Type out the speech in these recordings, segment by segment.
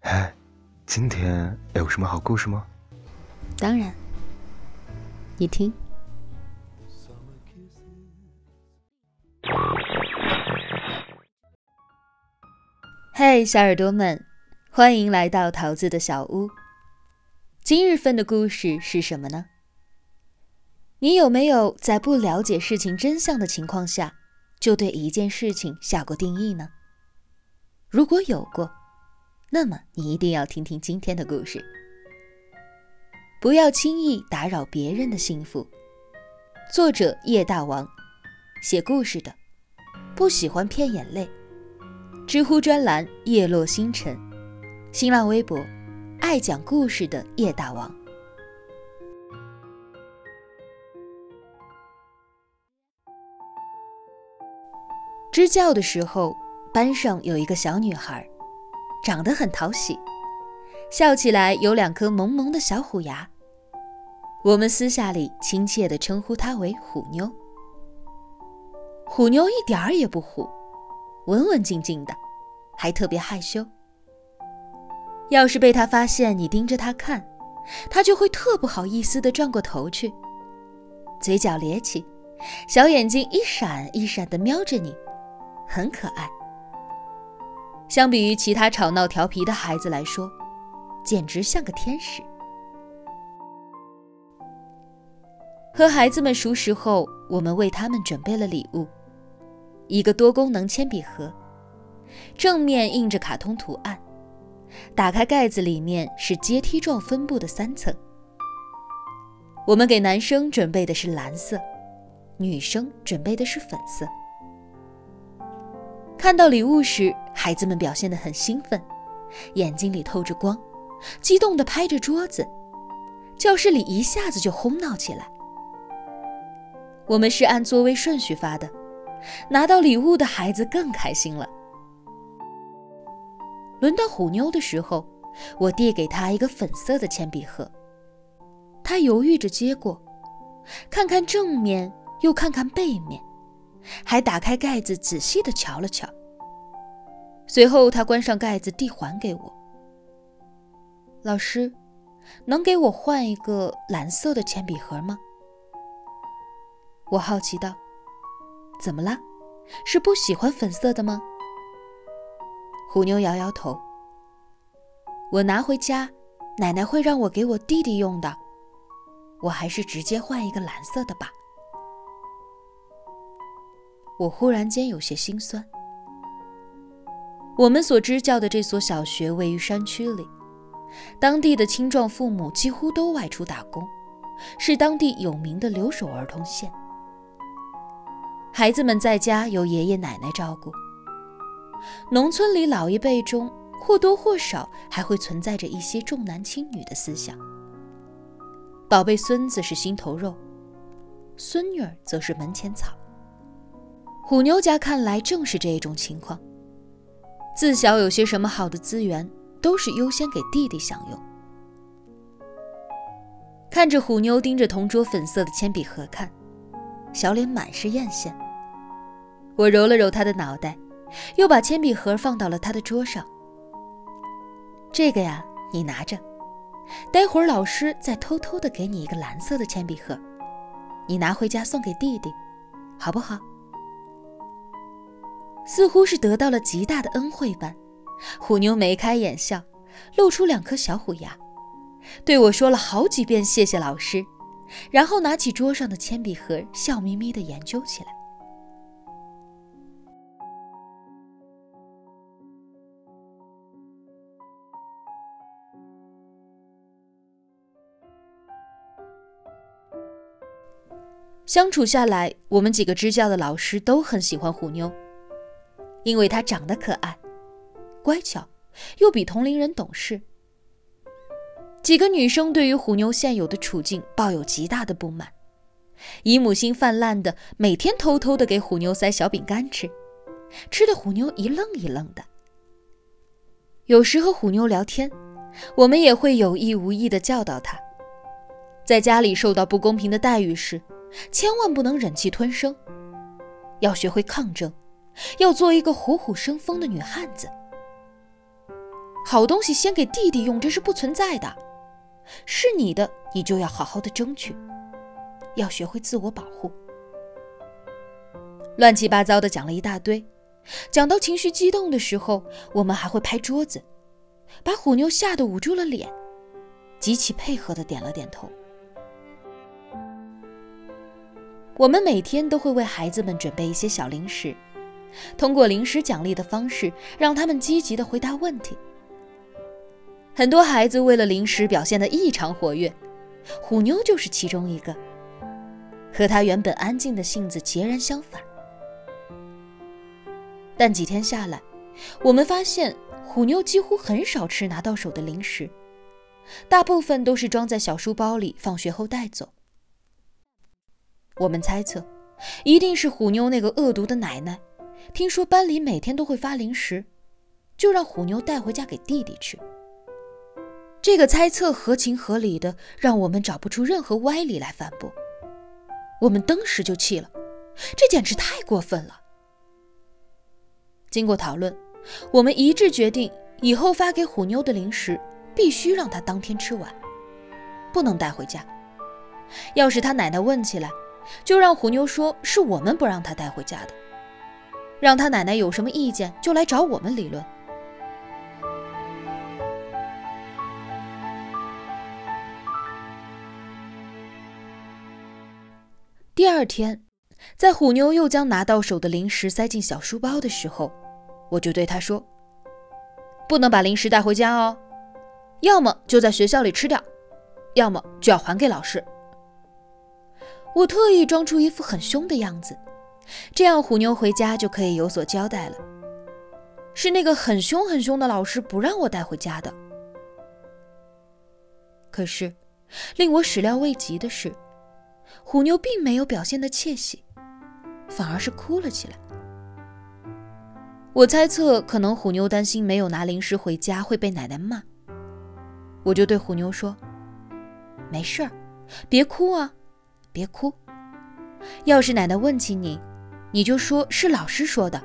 哎今天有什么好故事吗？当然。你听。嘿小耳朵们欢迎来到桃子的小屋。今日份的故事是什么呢？你有没有在不了解事情真相的情况下就对一件事情下过定义呢？如果有过，那么你一定要听听今天的故事。不要轻易打扰别人的幸福。作者叶大王，写故事的，不喜欢骗眼泪。知乎专栏叶落星辰，新浪微博爱讲故事的叶大王。支教的时候，班上有一个小女孩。长得很讨喜，笑起来有两颗萌萌的小虎牙。我们私下里亲切地称呼她为“虎妞”。虎妞一点儿也不虎，文文静静的，还特别害羞。要是被她发现你盯着她看，她就会特不好意思地转过头去，嘴角咧起，小眼睛一闪一闪地瞄着你，很可爱。相比于其他吵闹调皮的孩子来说，简直像个天使。和孩子们熟识后，我们为他们准备了礼物：一个多功能铅笔盒，正面印着卡通图案，打开盖子里面是阶梯状分布的三层。我们给男生准备的是蓝色，女生准备的是粉色。看到礼物时，孩子们表现得很兴奋，眼睛里透着光，激动地拍着桌子，教室里一下子就哄闹起来。我们是按座位顺序发的，拿到礼物的孩子更开心了。轮到虎妞的时候，我递给她一个粉色的铅笔盒，她犹豫着接过，看看正面，又看看背面。还打开盖子，仔细地瞧了瞧。随后，他关上盖子，递还给我。老师，能给我换一个蓝色的铅笔盒吗？我好奇道：“怎么了？是不喜欢粉色的吗？”虎妞摇摇头：“我拿回家，奶奶会让我给我弟弟用的。我还是直接换一个蓝色的吧。”我忽然间有些心酸。我们所支教的这所小学位于山区里，当地的青壮父母几乎都外出打工，是当地有名的留守儿童县。孩子们在家由爷爷奶奶照顾。农村里老一辈中或多或少还会存在着一些重男轻女的思想，宝贝孙子是心头肉，孙女儿则是门前草。虎妞家看来正是这一种情况。自小有些什么好的资源，都是优先给弟弟享用。看着虎妞盯着同桌粉色的铅笔盒看，小脸满是艳羡。我揉了揉她的脑袋，又把铅笔盒放到了她的桌上。这个呀，你拿着，待会儿老师再偷偷的给你一个蓝色的铅笔盒，你拿回家送给弟弟，好不好？似乎是得到了极大的恩惠般，虎妞眉开眼笑，露出两颗小虎牙，对我说了好几遍“谢谢老师”，然后拿起桌上的铅笔盒，笑眯眯地研究起来。相处下来，我们几个支教的老师都很喜欢虎妞。因为她长得可爱、乖巧，又比同龄人懂事。几个女生对于虎妞现有的处境抱有极大的不满，姨母心泛滥的每天偷偷的给虎妞塞小饼干吃，吃的虎妞一愣一愣的。有时和虎妞聊天，我们也会有意无意的教导她，在家里受到不公平的待遇时，千万不能忍气吞声，要学会抗争。要做一个虎虎生风的女汉子。好东西先给弟弟用，这是不存在的。是你的，你就要好好的争取，要学会自我保护。乱七八糟的讲了一大堆，讲到情绪激动的时候，我们还会拍桌子，把虎妞吓得捂住了脸，极其配合的点了点头。我们每天都会为孩子们准备一些小零食，通过零食奖励的方式，让他们积极的回答问题。很多孩子为了零食表现得异常活跃，虎妞就是其中一个，和他原本安静的性子截然相反。但几天下来，我们发现虎妞几乎很少吃拿到手的零食，大部分都是装在小书包里，放学后带走。我们猜测，一定是虎妞那个恶毒的奶奶，听说班里每天都会发零食，就让虎妞带回家给弟弟吃。这个猜测合情合理的，让我们找不出任何歪理来反驳。我们当时就气了，这简直太过分了。经过讨论，我们一致决定，以后发给虎妞的零食必须让她当天吃完，不能带回家。要是她奶奶问起来，就让虎妞说是我们不让她带回家的，让他奶奶有什么意见就来找我们理论。第二天，在虎妞又将拿到手的零食塞进小书包的时候，我就对他说：“不能把零食带回家哦，要么就在学校里吃掉，要么就要还给老师。”我特意装出一副很凶的样子，这样虎妞回家就可以有所交代了。是那个很凶很凶的老师不让我带回家的。可是，令我始料未及的是。虎妞并没有表现的窃喜，反而是哭了起来。我猜测，可能虎妞担心没有拿零食回家会被奶奶骂，我就对虎妞说：“没事儿，别哭啊，别哭。要是奶奶问起你，你就说是老师说的，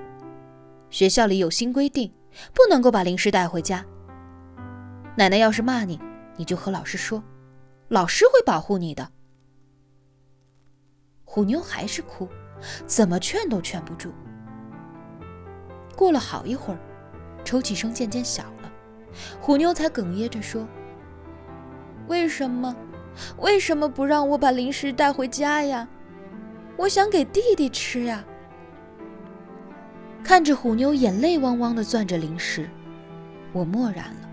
学校里有新规定，不能够把零食带回家。奶奶要是骂你，你就和老师说，老师会保护你的。”虎妞还是哭，怎么劝都劝不住。过了好一会儿，抽泣声渐渐小了，虎妞才哽咽着说：“为什么？为什么不让我把零食带回家呀？我想给弟弟吃呀！”看着虎妞眼泪汪汪的攥着零食，我默然了。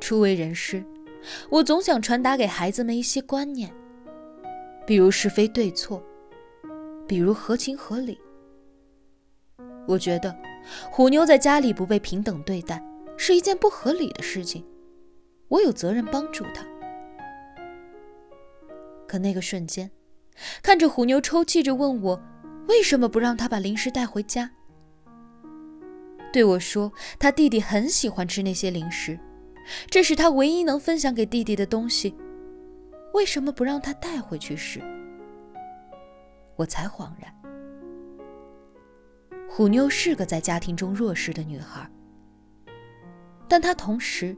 初为人师，我总想传达给孩子们一些观念，比如是非对错，比如合情合理。我觉得虎妞在家里不被平等对待是一件不合理的事情，我有责任帮助她。可那个瞬间，看着虎妞抽泣着问我为什么不让她把零食带回家，对我说他弟弟很喜欢吃那些零食。这是他唯一能分享给弟弟的东西，为什么不让他带回去吃，我才恍然，虎妞是个在家庭中弱势的女孩，但她同时，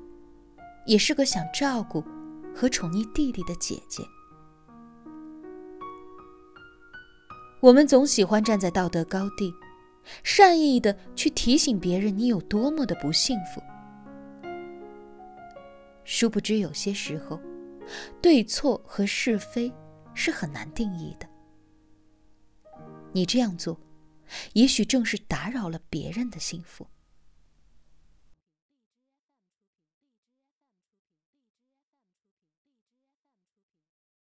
也是个想照顾和宠溺弟弟的姐姐。我们总喜欢站在道德高地，善意的去提醒别人你有多么的不幸福。殊不知，有些时候，对错和是非是很难定义的。你这样做，也许正是打扰了别人的幸福。